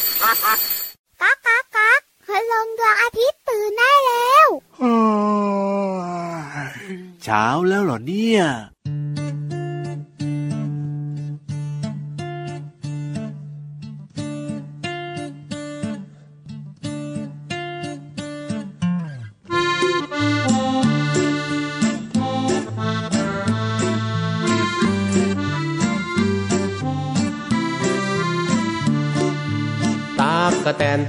ก๊ากก๊ากก๊ากพลงดวงอาทิตย์ตื่นได้แล้วเช้าแล้วเหรอเนี่ย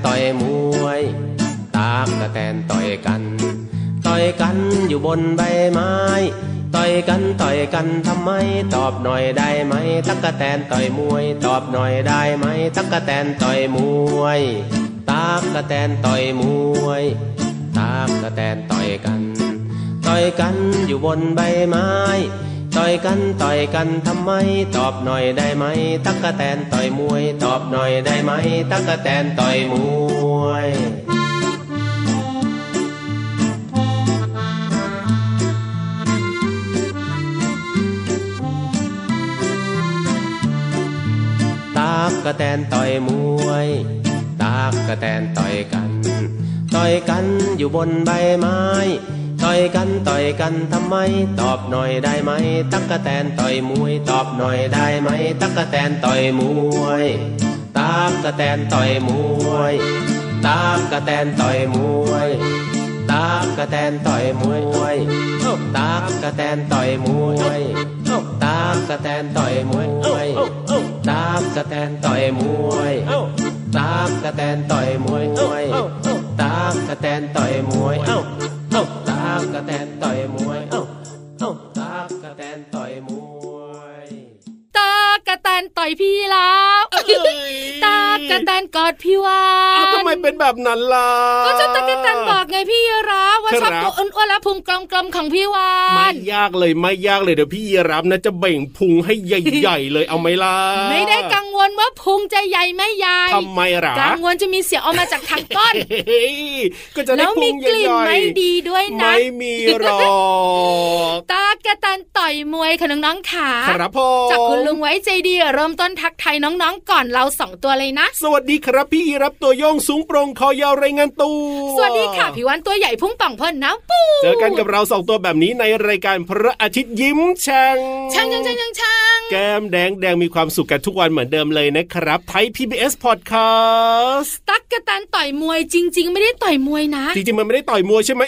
ต่อยมวย ตากกะแตนต่อยกัน ต่อยกันอยู่บนใบไม้ ต่อยกันต่อยกันทำไม ตอบหน่อยได้ไหม ตักกะแตนต่อยมวย ตอบหน่อยได้ไหม ตักกะแตนต่อยมวย ตากกะแตนต่อยมวย ตากกะแตนต่อยกัน ต่อยกันอยู่บนใบไม้ ต่อยกันต่อยกันทำไม ตอบหน่อยได้ไหม ตักกะแตนต่อยมวย ตอบหน่อยได้ไหม ตักกะแตนต่อยมวยตากกะแตนต่อยมวยตากกะแตนต่อยกัน ต่อยกันอยู่บนใบไม้ ต่อยกันต่อยกันทำไม ตอบหน่อยได้ไหม ตักกะแตนต่อยมวย ตอบหน่อยได้ไหม ตักกะแตนต่อยมวยตากกะแตนต่อยมวยตากกะแตนต่อยมวยตากกะแตนต่อยมวยตากกะแตนต่อยมวยตากกะแตนต่อยมวยตากกะแตนต่อยมวยตากกะแตนต่อยมวยตากกะแตนต่อยมวยตา กกะแตนต่อยมวยตากกะแตนต่อยมวยตากระแตนต่อยพี่แล้วตากระแตนกอดพี่วาอ้าวนทำไมเป็นแบบนั้นล่ะก็เจ้าตากระแตนบอกไงพี่รับว่าชอบครับตัวอ้วนๆและพุงกลมๆของพี่วาไม่นยากเลยไม่ยากเลยเดี๋ยวพี่ยีรับนะจะเบ่งพุงให้ใหญ่ ๆ เลยเอาไหมล่ะไม่ได้กัง วลว่าพุงจะใหญ่ไม่ใหญ่ทำไมหรอกังวลจะมีเสียงออกมาจากทางก้นเฮ้ยก็จะได้แล้วพุมีงกลิ่ใหนญ่ๆไม่ดีด้วยนะ ไม่มีหรอกตากระแตนต่อยมวยค่ะน้องๆขาครับพ่อจากคุณลุงไว้ใจดีเริ่มต้นทักทายน้องๆก่อนเราสองตัวเลยนะ สวัสดีครับพี่ยีรับตัวโยงสูงโปร่งคอยาวรายงานตัวสวัสดีค่ะพี่วันตัวใหญ่พุ่งป่องพ่นน้ำปูเจอกันกับเราสองตัวแบบนี้ในรายการพระอาทิตย์ยิ้มแฉ่งช่างช่างช่างช่างช่างแก้มแดงแดงมีความสุขกันทุกวันเหมือนเดิมเลยนะครับไทย PBS Podcast ตั๊กกะแตนต่อยมวยจริง ๆ ไม่ได้ต่อยมวยนะ จริงๆมันไม่ได้ต่อยมวยใช่ไหม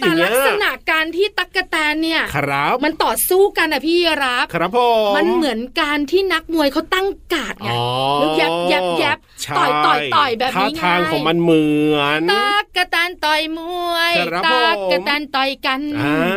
แต่ลักษณะการที่ตั๊กกะแตนเนี่ยครับมันต่อสู้กันอะพี่รับครับผมมันเหมือนการที่นักมวยเขาตั้งกาดไงแล้วยับยับยับต่อยต่อยต่อยแบบนี้ไงทางของมันเหมือนตั๊กกะแตนต่อยมวยครับตักกะผมแตนต่อยกัน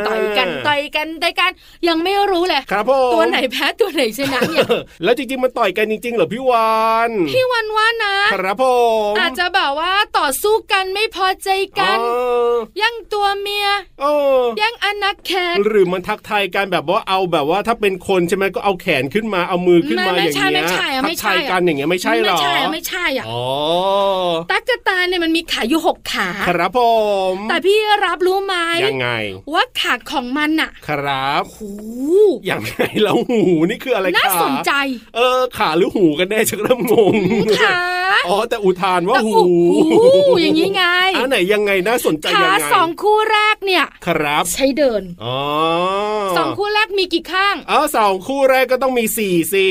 ต่อยกันต่อยกันต่อยกันยังไม่รู้เลยครับผมตัวไหนแพ้ตัวไหนชนะเนี่ยแล้วจริงๆมันต่อยกันจริงๆเหรอพี่วานพี่วันว่านะครับผมอาจจะแบบว่าต่อสู้กันไม่พอใจกันอ๋อยังตัวเมียเออยังอนาแขนหรือมันทักทายกันแบบว่าเอาแบบว่าถ้าเป็นคนใช่ไหมก็เอาแขนขึ้นมาเอามือขึ้นมาไม่อย่างใช่เงี้ยไม่ใช่อะทัไม่กใช่ทายอะกันอย่างเงี้ยไม่ใช่หรอไม่ใช่อะไม่ใช่อะอ๋อตั๊กแตนเนี่ยมันมีขาอยู่หกขา ครับผมแต่พี่รับรู้ไหมยังไง ว่าขาของมันอะครับหูอย่างไงแล้วหูนี่คืออะไรน่าขาสนใจ เออขาหรือหูกันแน่ชักเริ่มงงขาอ๋อแต่อุทานว่าแต่หูหูอย่างนี้ไงอันไหนยังไงน่าสนใจขายังไงสองคู่แรกเนี่ย ครับ ใช้เดินอ๋อสองคู่แรกมีกี่ข้างอ๋อสองคู่แรกก็ต้องมีสี่สิ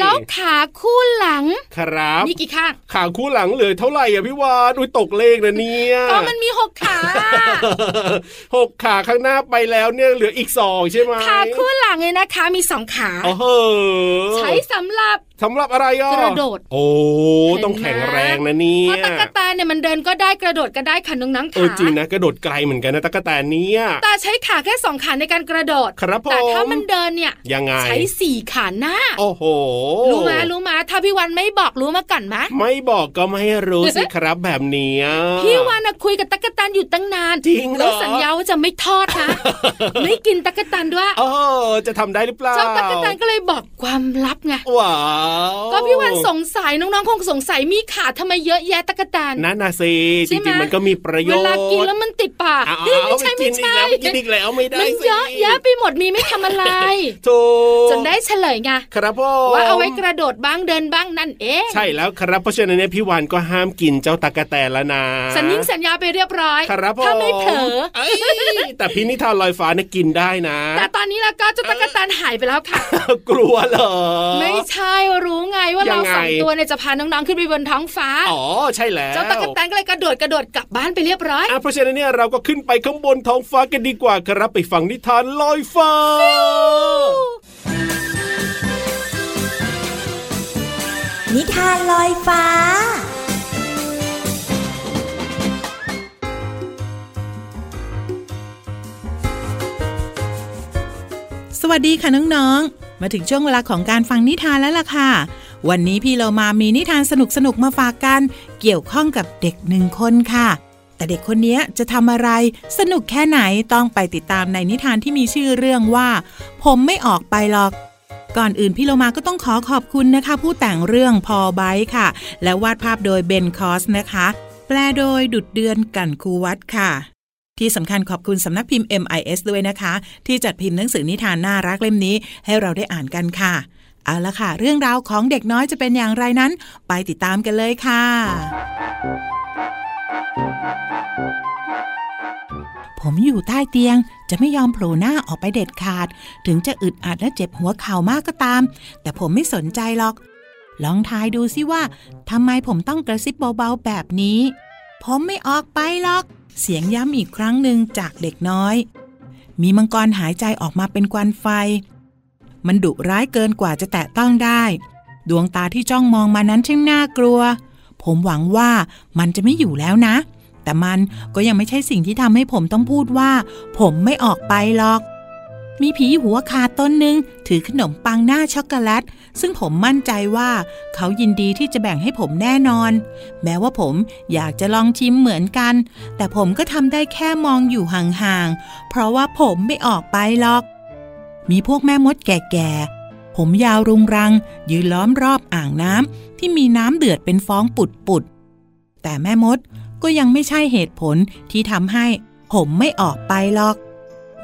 แล้วขาคู่หลัง ครับมีกี่ข้างขาคู่หลังเหลือเท่าไหร่อะพี่วานอุ้ยตกเลขนะเนี่ยก็มันมีหกขาหกขาข้างหน้าไปแล้วเนี่ยเหลืออีกสองใช่ไหมขาคู่หลังเนี่ยนะคะมีสองขาโอ้โหใช้สำหรับ สำหรับอะไรอะกระโดด โอ้ต้องแข็งแรงนะเนี่เพยราะตะกแตนเนี่ยมันเดินก็ได้กระโดดก็ได้ค่ะน้องๆเออขาจริงนะกระโดดไกลเหมือนกันนะตะกะแตนเนี่ยแต่ใช้ขาแค่สองขาในการกระโดด ครับผมแต่ถ้ามันเดินเนี่ยยังไงใช้สี่ขาหน้า โอ้โหรู้มารู้มา ถ้าพี่วันไม่บอกรู้มาก่อนมะไม่บอกก็ไม่รู้สิครับแบบเนี้ยพี่วันน่ะคุยกับตะกแตนอยู่ตั้งนานจริงเหรอแล้วสัญญาว่าจะไม่ทอดนะไม่กินตะกแตนด้วยเออจะทำได้หรือเปล่าเจ้าตะกแตนก็เลยบอกความลับไงว้าก็พี่วันสงสัยน้องๆคงสงสัยมีขาทำไมเยอะแยะตะกแตนนั่นนะสิใช่จไหมริงๆมันก็มีประโยเวชน์ลากินแล้วมันติดปากเอาเฮ้ยเอาไม่ใช่กิไม่นอีกใช่แล้วกินอีกแล้วไม่ได้มันสิเยอะแยะไปหมดมีไม่ทำอะไรถูกจนได้เฉลยไงครับพ่อว่าเอาไว้กระโดดบ้างเดินบ้างนั่นเองใช่แล้วครับเพราะฉะนั้นเนี่ยพี่วานก็ห้ามกินเจ้าตากแตนแล้วนะสัญญิงสัญญาไปเรียบร้อยครับพ่อถ้าไม่เผลอเอ้ยแต่พี่นิทานลอยฟ้าเนี่ยกินได้นะ แต่ตอนนี้แล้วก็เจ้าตะกแตนหายไปแล้วค่ะ กลัวเหรอ ไม่ใช่รู้ไงว่ายัเรางไงสองตัวเนี่ยจะพาน้องๆขึ้นไปบนท้องฟ้าอ๋อใช่แล้วเจ้าตะกแตนก็เลยกระโดดกระโดดกลับบ้านไปเรียบร้อยอะเพราะฉะนั้นเนี่ยเราก็ขึ้นไปข้างบนท้องฟ้ากันดีกว่าครับไปฟังนิทานลอยฟ้า นิทานลอยฟ้า สวัสดีค่ะน้องๆ มาถึงช่วงเวลาของการฟังนิทานแล้วล่ะค่ะ วันนี้พี่เรามามีนิทานสนุกๆ มาฝากกัน เกี่ยวข้องกับเด็กหนึ่งคนค่ะ แต่เด็กคนนี้จะทำอะไร สนุกแค่ไหนต้องไปติดตามในนิทานที่มีชื่อเรื่องว่า ผมไม่ออกไปหรอก ก่อนอื่นพี่โลมาก็ต้องขอขอบคุณนะคะ ผู้แต่งเรื่องพอไบค่ะ และวาดภาพโดยเบนคอสนะคะ แปลโดยดุดเดือนกันคูวัดค่ะ ที่สำคัญขอบคุณสำนักพิมพ์ MIS ด้วยนะคะ ที่จัดพิมพ์หนังสือนิทานน่ารักเล่มนี้ ให้เราได้อ่านกันค่ะ เอาละค่ะ เรื่องราวของเด็กน้อยจะเป็นอย่างไรนั้น ไปติดตามกันเลยค่ะ ผมอยู่ใต้เตียงจะไม่ยอมโผล่หน้าออกไปเด็ดขาด ถึงจะอึดอัดและเจ็บหัวเข่ามากก็ตาม แต่ผมไม่สนใจหรอก ลองทายดูสิว่าทำไมผมต้องกระซิบเบาๆแบบนี้ ผมไม่ออกไปหรอก เสียงย้ำอีกครั้งหนึ่งจากเด็กน้อย มีมังกรหายใจออกมาเป็นควันไฟ มันดุร้ายเกินกว่าจะแตะต้องได้ ดวงตาที่จ้องมองมานั้นช่างน่ากลัว ผมหวังว่ามันจะไม่อยู่แล้วนะ แต่มันก็ยังไม่ใช่สิ่งที่ทำให้ผมต้องพูดว่า ผมไม่ออกไปหรอก มีผีหัวขาดต้นหนึ่งถือขนมปังหน้าช็อกโกแลต ซึ่งผมมั่นใจว่า เขายินดีที่จะแบ่งให้ผมแน่นอน แม้ว่าผมอยากจะลองชิมเหมือนกัน แต่ผมก็ทำได้แค่มองอยู่ห่างๆ เพราะว่าผมไม่ออกไปหรอก มีพวกแม่มดแก่ๆ ผมยาวรุงรัง ยืนล้อมรอบอ่างน้ำที่มีน้ำเดือดเป็นฟองปุดๆแต่แม่มด ก็ยังไม่ใช่เหตุผลที่ทำให้ผมไม่ออกไปหรอก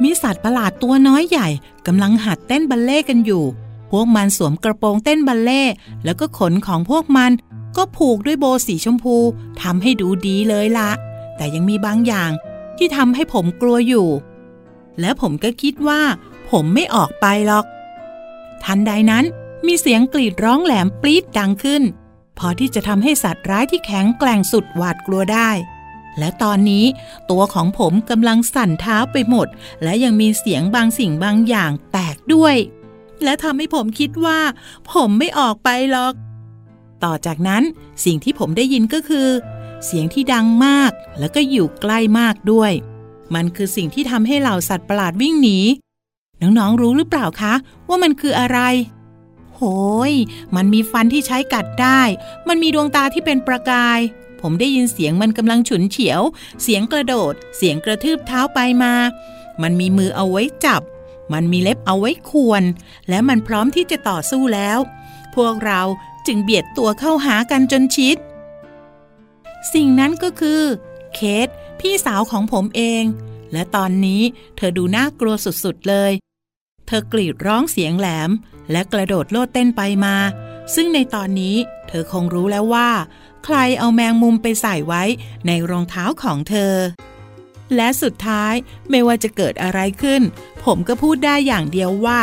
มีสัตว์ประหลาดตัวน้อยใหญ่กำลังหัดเต้นบัลเล่กันอยู่ พวกมันสวมกระโปรงเต้นบัลเล่แล้วก็ขนของพวกมัน ก็ผูกด้วยโบสีชมพูทำให้ดูดีเลยละ แต่ยังมีบางอย่างที่ทำให้ผมกลัวอยู่ และผมก็คิดว่า ผมไม่ออกไปหรอก ทันใดนั้นมีเสียงกรีดร้องแหลมปรี๊ดดังขึ้น พอที่จะทำให้สัตว์ร้ายที่แข็งแกร่งสุดหวาดกลัวได้ และตอนนี้ตัวของผมกำลังสั่นเท้าไปหมด และยังมีเสียงบางสิ่งบางอย่างแตกด้วย และทำให้ผมคิดว่า ผมไม่ออกไปหรอก ต่อจากนั้นสิ่งที่ผมได้ยินก็คือ เสียงที่ดังมากแล้วก็อยู่ใกล้มากด้วย มันคือสิ่งที่ทำให้เหล่าสัตว์ประหลาดวิ่งหนีน้องๆรู้หรือเปล่าคะ ว่ามันคืออะไร โหย มันมีฟันที่ใช้กัดได้ มันมีดวงตาที่เป็นประกาย ผมได้ยินเสียงมันกำลังฉุนเฉียว เสียงกระโดด เสียงกระทืบเท้าไปมา มันมีมือเอาไว้จับ มันมีเล็บเอาไว้ขวน และมันพร้อมที่จะต่อสู้แล้ว พวกเราจึงเบียดตัวเข้าหากันจนชิด สิ่งนั้นก็คือ เคทพี่สาวของผมเอง และตอนนี้เธอดูน่ากลัวสุดๆเลย เธอกรีดร้องเสียงแหลม และกระโดดโลดเต้นไปมา ซึ่งในตอนนี้เธอคงรู้แล้วว่า ใครเอาแมงมุมไปใส่ไว้ในรองเท้าของเธอ และสุดท้ายไม่ว่าจะเกิดอะไรขึ้น ผมก็พูดได้อย่างเดียวว่า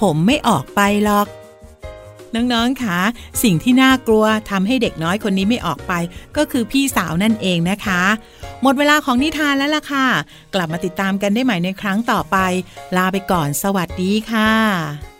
ผมไม่ออกไปหรอก น้องๆคะสิ่งที่น่ากลัวทำให้เด็กน้อยคนนี้ไม่ออกไป ก็คือพี่สาวนั่นเองนะคะ หมดเวลาของนิทานแล้วล่ะค่ะ กลับมาติดตามกันได้ใหม่ในครั้งต่อไป ลาไปก่อนสวัสดีค่ะ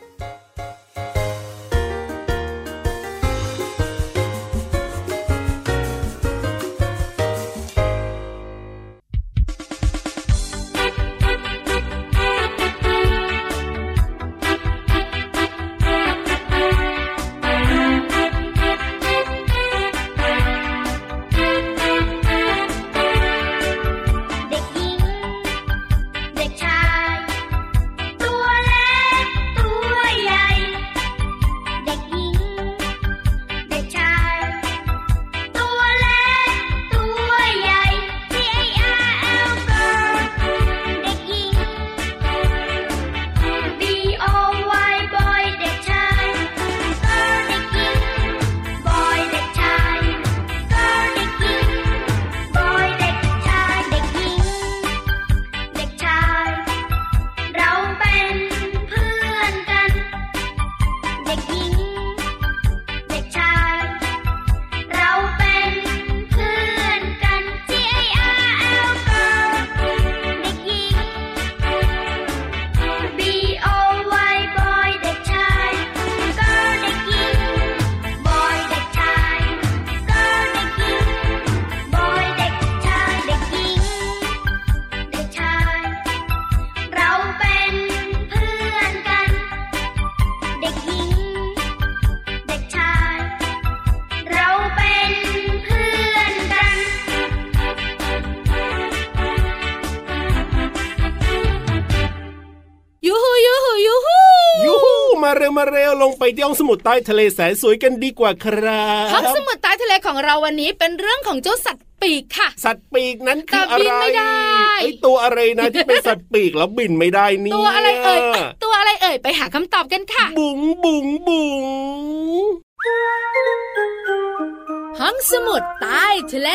เร็วมาเร็วลงไปที่ห้องสมุดใต้ทะเลแสนสวยกันดีกว่าครัห้องบสมุดใต้ทะเลของเราวันนี้เป็นเรื่องของเจ้าสัตว์ปีกค่ะ สัตว์ปีกนั้นคือแต่อะบิไรนไม่ได้ไอตัวอะไรนะที่เป็นสัตว์ปีกแล้วบินไม่ได้เนี่ยตัวอะไรเอ่ยเอ๊ะตัวอะไรเอ่ยไปหาคำตอบกันค่ะ บุ๋งบุ๋งบุ๋งห้องสมุดใต้ทะเล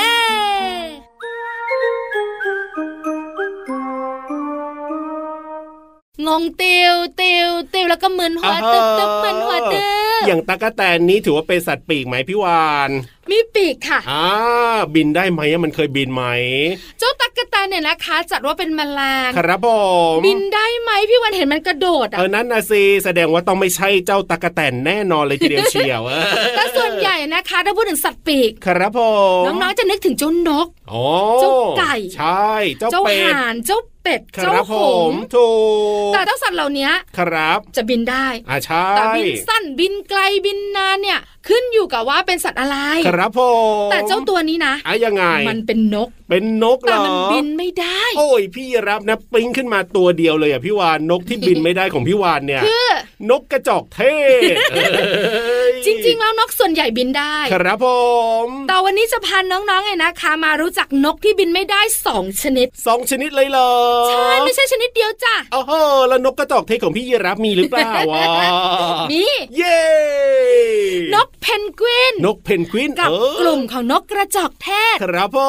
งงเตียวเตียวเตียวแล้วก็มึนหัวตึบตึบมึนหัวตึบอย่างตากแตนนี้ถือว่าเป็นสัตว์ปีกไหมพี่วาน มีปีกค่ะอ่าบินได้ไหมอะมันเคยบินไหม เจ้าตั๊กแตนเนี่ยนะคะ จัดว่าเป็นแมลงครับผมบินได้ไหมพี่วันเห็นมันกระโดดเออะอนั่นนะสิแสดงว่าต้องไม่ใช่เจ้าตากแตนแน่นอนเลยทีเดียวเชียวเออแต่ส่วนใหญ่นะคะถ้าพูดถึงสัตว์ปีก ครับผมน้องๆจะนึกถึงเจ้านกโอ้เจ้าไก่ ใช่ เจ้าเจ้าเป็ดห่านเจ้าเป็ดคเจ้ารับหผงมส์ถูกแต่เจ้าสัตว์เหล่านี้ครับ จะบินได้อ่าใช่แต่บินสั้นบินไกลบินนานเนี่ย ขึ้นอยู่กับว่าเป็นสัตว์อะไรครับผมแต่เจ้าตัวนี้นะอะยังไง มันเป็นนก เป็นนกเหรแต่อมันบินไม่ได้ โอ้ยพี่รับนะปิ้งขึ้นมาตัวเดียวเลยอะพี่วานนกที่บินไม่ได้ของพี่วานเนี่ยคือนกกระจอกเทศเอ้ยจริง ๆ แล้วนกส่วนใหญ่บินได้ ครับผมแต่วันนี้จะพาน้องๆไงนะคะ มารู้จักนกที่บินไม่ได้สองชนิดสองชนิดเลยเหรอใช่ไม่ใช่ชนิดเดียวจ้ะโอ้โหแล้วนกกระจอกเทศของพี่ยีรับมีหรือเปล่าวะมีเย้นกเพนกวินนกเพนกวินกับเออกลุ่มของนกกระจอกเทศครับผ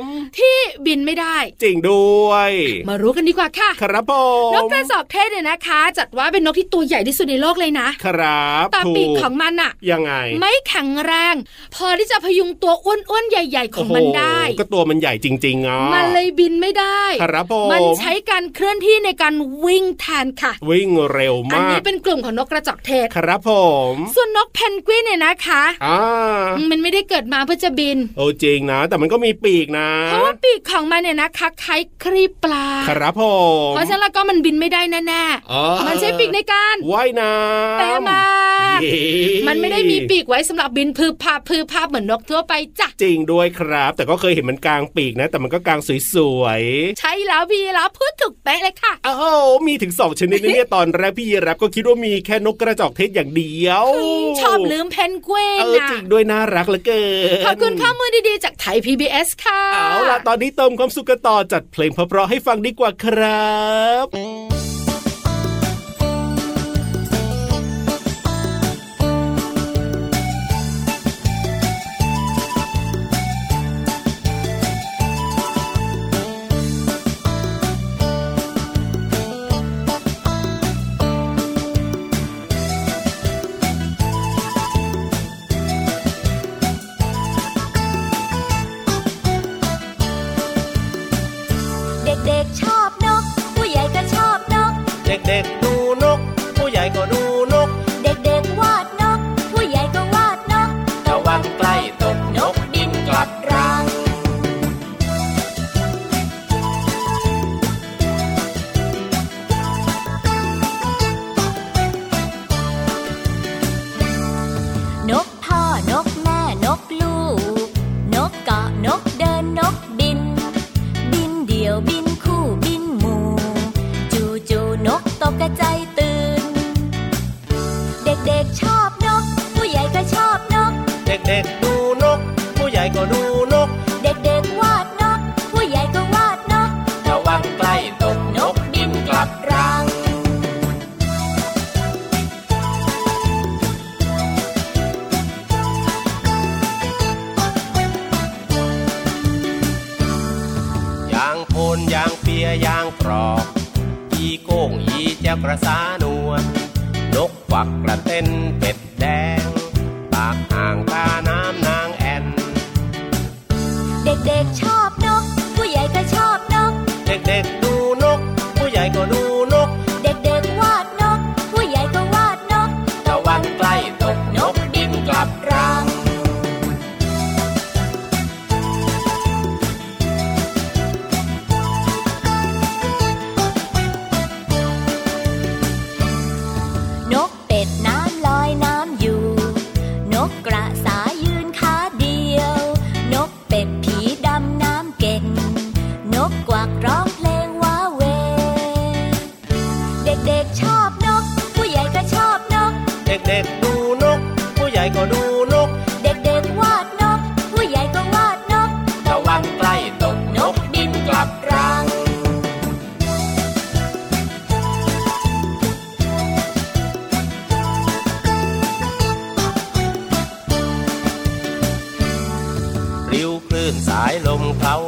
มที่ บินไม่ได้ จริงด้วย มารู้กันดีกว่าค่ะ ครับผมนกกระจอกเทศเนี่ยนะคะ จัดว่าเป็นนกที่ตัวใหญ่ที่สุดในโลกเลยนะ ครับแต่ถูปีกของมันอะยังไง ไม่แข็งแรง พอที่จะพยุงตัวอ้วนๆใหญ่ ๆ ของมันได้โอ้โหก็ตัวมันใหญ่จริงๆอะมันเลยบินไม่ได้ครับผมมันใช้การเคลื่อนที่ในการวิ่งแทนค่ะ วิ่งเร็วอันมานี้กเป็นกลุ่มของนกกระจอกเทศครับผม ส่วนนกเพนกวินเนี่ยนะคะอ่ามันไม่ได้เกิดมาเพื่อจะบิน โอ้จริงนะ แต่มันก็มีปีกนะ เพราะว่าปีกของมันเนี่ยนะคะคล้ายครีบปลาครับผมเพราะฉะนั้นแล้วก็มันบินไม่ได้แน่อ๋อๆมันใช้ปีกในการว่ายน้ำแปลมากเย้มันไม่ได้มีปีกไว้สำหรับบินพืบพาบพืบพาบเหมือนนกทั่วไปจ้ะจริงด้วยครับ แต่ก็เคยเห็นมันกลางปีกนะ แต่มันก็กลางสวยใช่แล้วพี่แล้วพูดถูกเป๊ะเลยค่ะๆอ้าวมีถึงสองชนิดนะเนี่ยตอนแรกพี่ยีรับก็คิดว่ามีแค่นกกระจอกเทศอย่างเดียว ชอบลืมเพนกวินเออนะจริงด้วยน่ารักเหลือเกินขอบคุณข้อมูลดีๆจากไทย PBS ค่ะเอาล่ะตอนนี้เติมความสุขกันต่อจัดเพลงเพราะๆให้ฟังดีกว่าครับ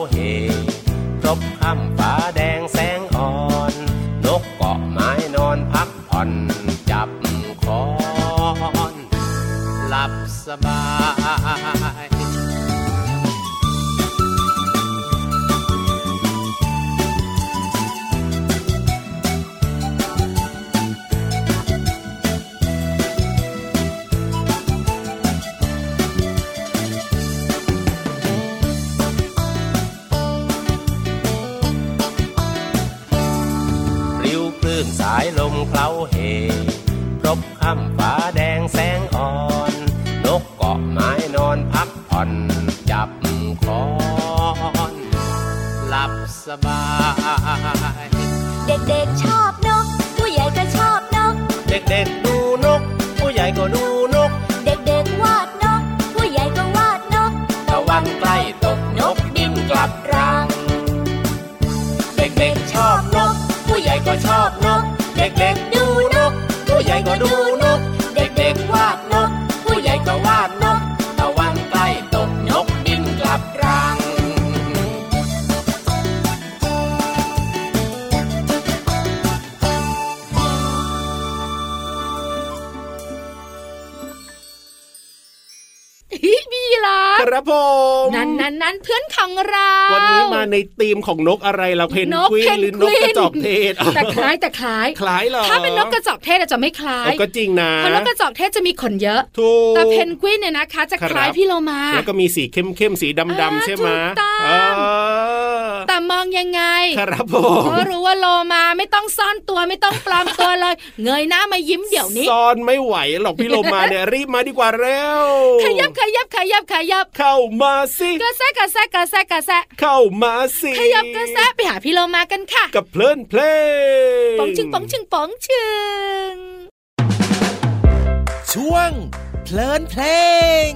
เคล้าเหครบคำฟ้า สบาย เด็กๆชอบนก ผู้ใหญ่ก็ชอบนก เด็กๆดู ในธีมของนกอะไรเราเพนนกกวินเพนหรือนกกวินกระจอกเทศแต่คล้ายแต่คล้ายคล้ายเหรอถ้าเป็นนกกระจอกเทศอาจจะไม่คล้ายเอาก็จริงนะเพราะนกกระจอกเทศจะมีขนเยอะถูกแต่เพนกวินเนี่ยนะคะ จะครับคล้ายพี่โลมาแล้วก็มีสีเข้มเข้มๆสีดำอ่าดำๆใช่ไหมถูกต้องเออ แต่มองยังไง ครับผมก็รู้ว่าโลมาไม่ต้องซ่อนตัวไม่ต้องปลอมตัวเลย เงยหน้ามายิ้มเดี๋ยวนี้ ซ่อนไม่ไหวหรอกพี่โลมาเนี่ยรีบมาดีกว่าเร็ว ขยับขยับขยับขยับ เข้ามาสิกระแซะกระแซะกระแซะกระแซะเข้ามาสิขยับกระแซะไปหาพี่โลมากันค่ะ กับเพลินเพลงป๋องชึงป๋องชึงป๋องชึงช่วงเพลินเพลง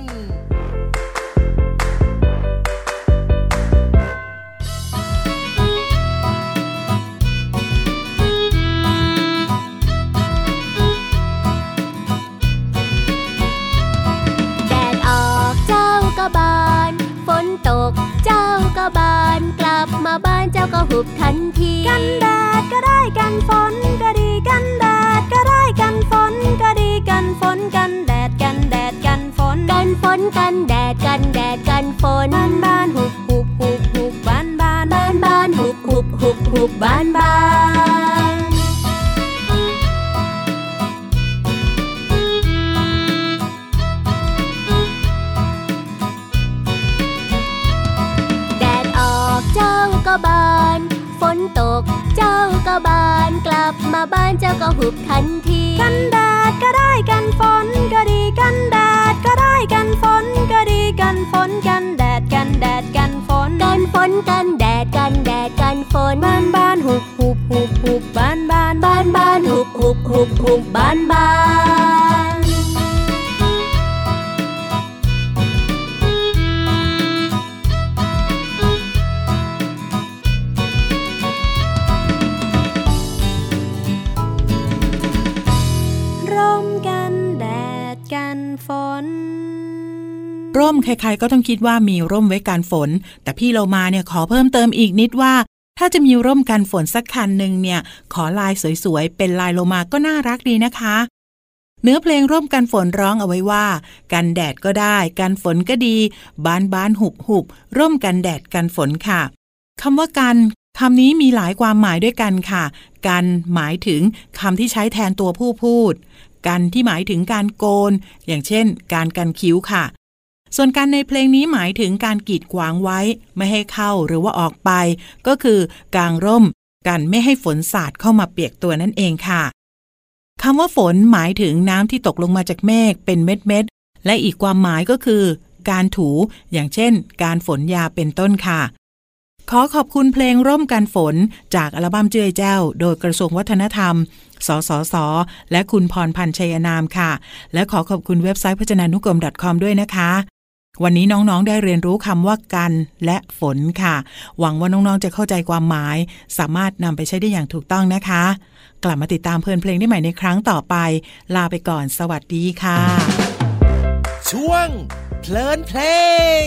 บาน ฝนตกเจ้าก็บาน กลับมาบ้านเจ้าก็หุบทันที กันแดดก็ได้กันฝนก็ดีกันแดดก็ได้กันฝนก็ดีกันฝนกันแดดกันแดดกันฝนกันฝนกันแดดกันแดดกันฝนบ้านบ้านหุบหุบหุบหุบบ้านบ้านบ้านบ้านหุบหุบหุบหุบบ้านบ้าน บาน ฝนตกเจ้าก็บานกลับมาบ้านเจ้าก็หุบทันที กันแดดก็ได้กันฝนก็ดีกันแดดก็ได้กันฝนก็ดีกันฝนกันแดดกันแดดกันฝนกันฝนกันแดดกันแดดกันฝนบ้านบ้านหุบหุบหุบหุบบ้านบ้านบ้านบ้านหุบหุบหุบหุบบ้านบ้าน ร่มใครๆก็ต้องคิดว่ามีร่มไว้กันฝน แต่พี่เรามาเนี่ยขอเพิ่มเติมอีกนิดว่า ถ้าจะมีร่มกันฝนสักคันหนึ่งเนี่ย ขอลายสวยๆ เป็นลายโลมาก็น่ารักดีนะคะ เนื้อเพลงร่มกันฝนร้องเอาไว้ว่า กันแดดก็ได้กันฝนก็ดี บานบานหุบหุบร่มกันแดดกันฝนค่ะคำว่ากันคำนี้มีหลายความหมายด้วยกันค่ะ กันหมายถึงคำที่ใช้แทนตัวผู้พูด กันที่หมายถึงการโกน อย่างเช่น การกันคิ้วค่ะ ส่วนการในเพลงนี้หมายถึงการกีดขวางไว้ ไม่ให้เข้าหรือว่าออกไป ก็คือกางร่ม กันไม่ให้ฝนสาดเข้ามาเปียกตัวนั่นเองค่ะคำว่าฝนหมายถึงน้ำที่ตกลงมาจากเมฆเป็นเม็ดเม็ดๆและอีกความหมายก็คือ การถูอย่างเช่น การฝนยาเป็นต้นค่ะ ขอขอบคุณเพลงร่มกันฝน จากอัลบั้มเจือยเจ้าโดยกระทรวงวัฒนธรรม สสส และคุณพรพันธ์ชัยนามค่ะ และขอขอบคุณเว็บไซต์พจนานุกรม .com ด้วยนะคะ วันนี้น้องๆได้เรียนรู้คำว่ากันและฝนค่ะ หวังว่าน้องๆจะเข้าใจความหมาย สามารถนำไปใช้ได้อย่างถูกต้องนะคะ กลับมาติดตามเพลินเพลงได้ใหม่ในครั้งต่อไป ลาไปก่อนสวัสดีค่ะ ช่วงเพลินเพลง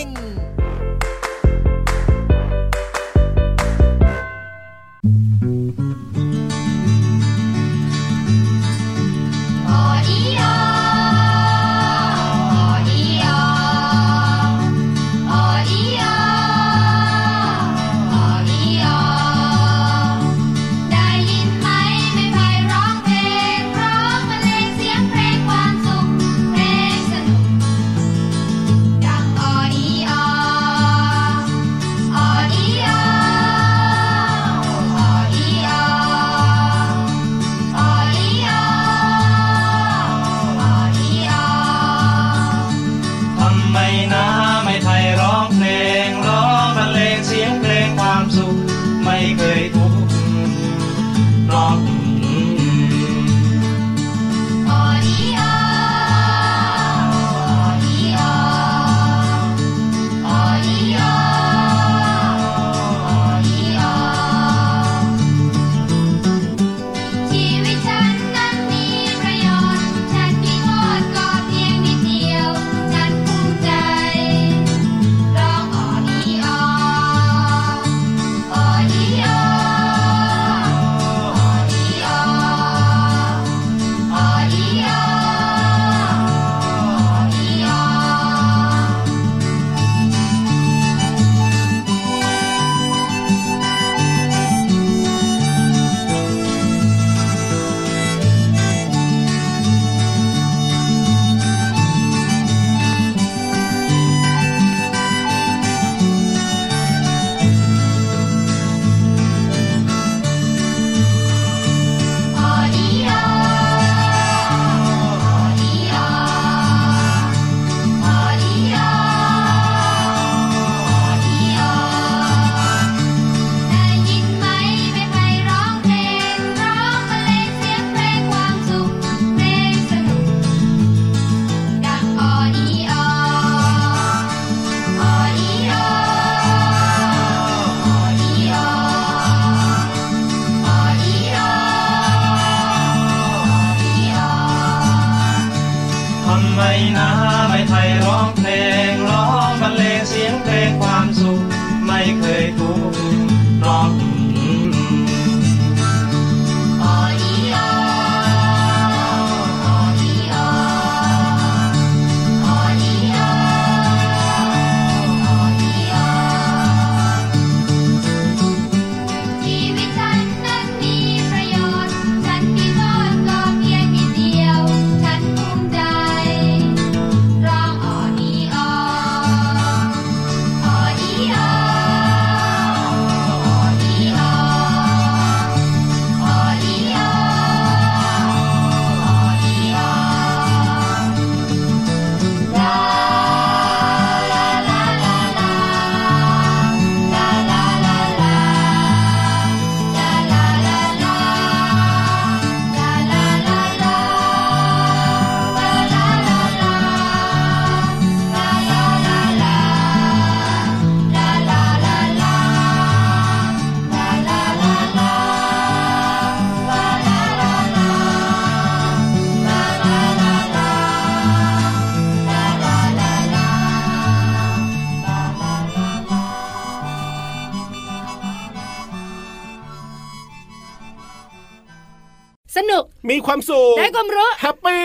นุก มีความสุข ได้ความรู้แฮปปี้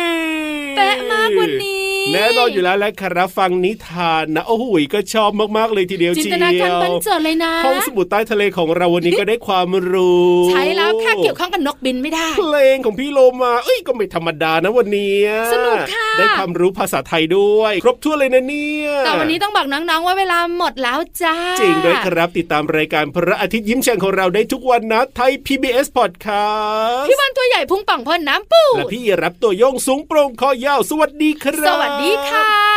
แปะมากกว่านี้ แน่นอนอยู่แล้วแหละครับฟังนิทานนะโอ้โหก็ชอบมากๆเลยทีเดียวจินเชีตนาการยวบันเจิดเลยนะห้องสมุดใต้ทะเลของเราวันนี้ก็ได้ความรู้ ใช่แล้วค่ะเกี่ยวข้องกับนกบินไม่ได้ เพลงของพี่โลมาเอ้ยก็ไม่ธรรมดานะวันนี้สนุกค่ะได้ความรู้ภาษาไทยด้วย ครบถ้วนเลยนะเนี่ยแต่วันนี้ต้องบอกน้องๆว่าเวลาหมดแล้วจ้าจริงด้วยครับติดตามรายการพระอาทิตย์ยิ้มแฉ่งของเราได้ทุกวันนะไทย PBS Podcast พี่วันตัวใหญ่พุงป่องพ่นน้ำปูและพี่รับตัวโยงสูงโปร่งคอยาวสวัสดีครับสวัสดีค่ะ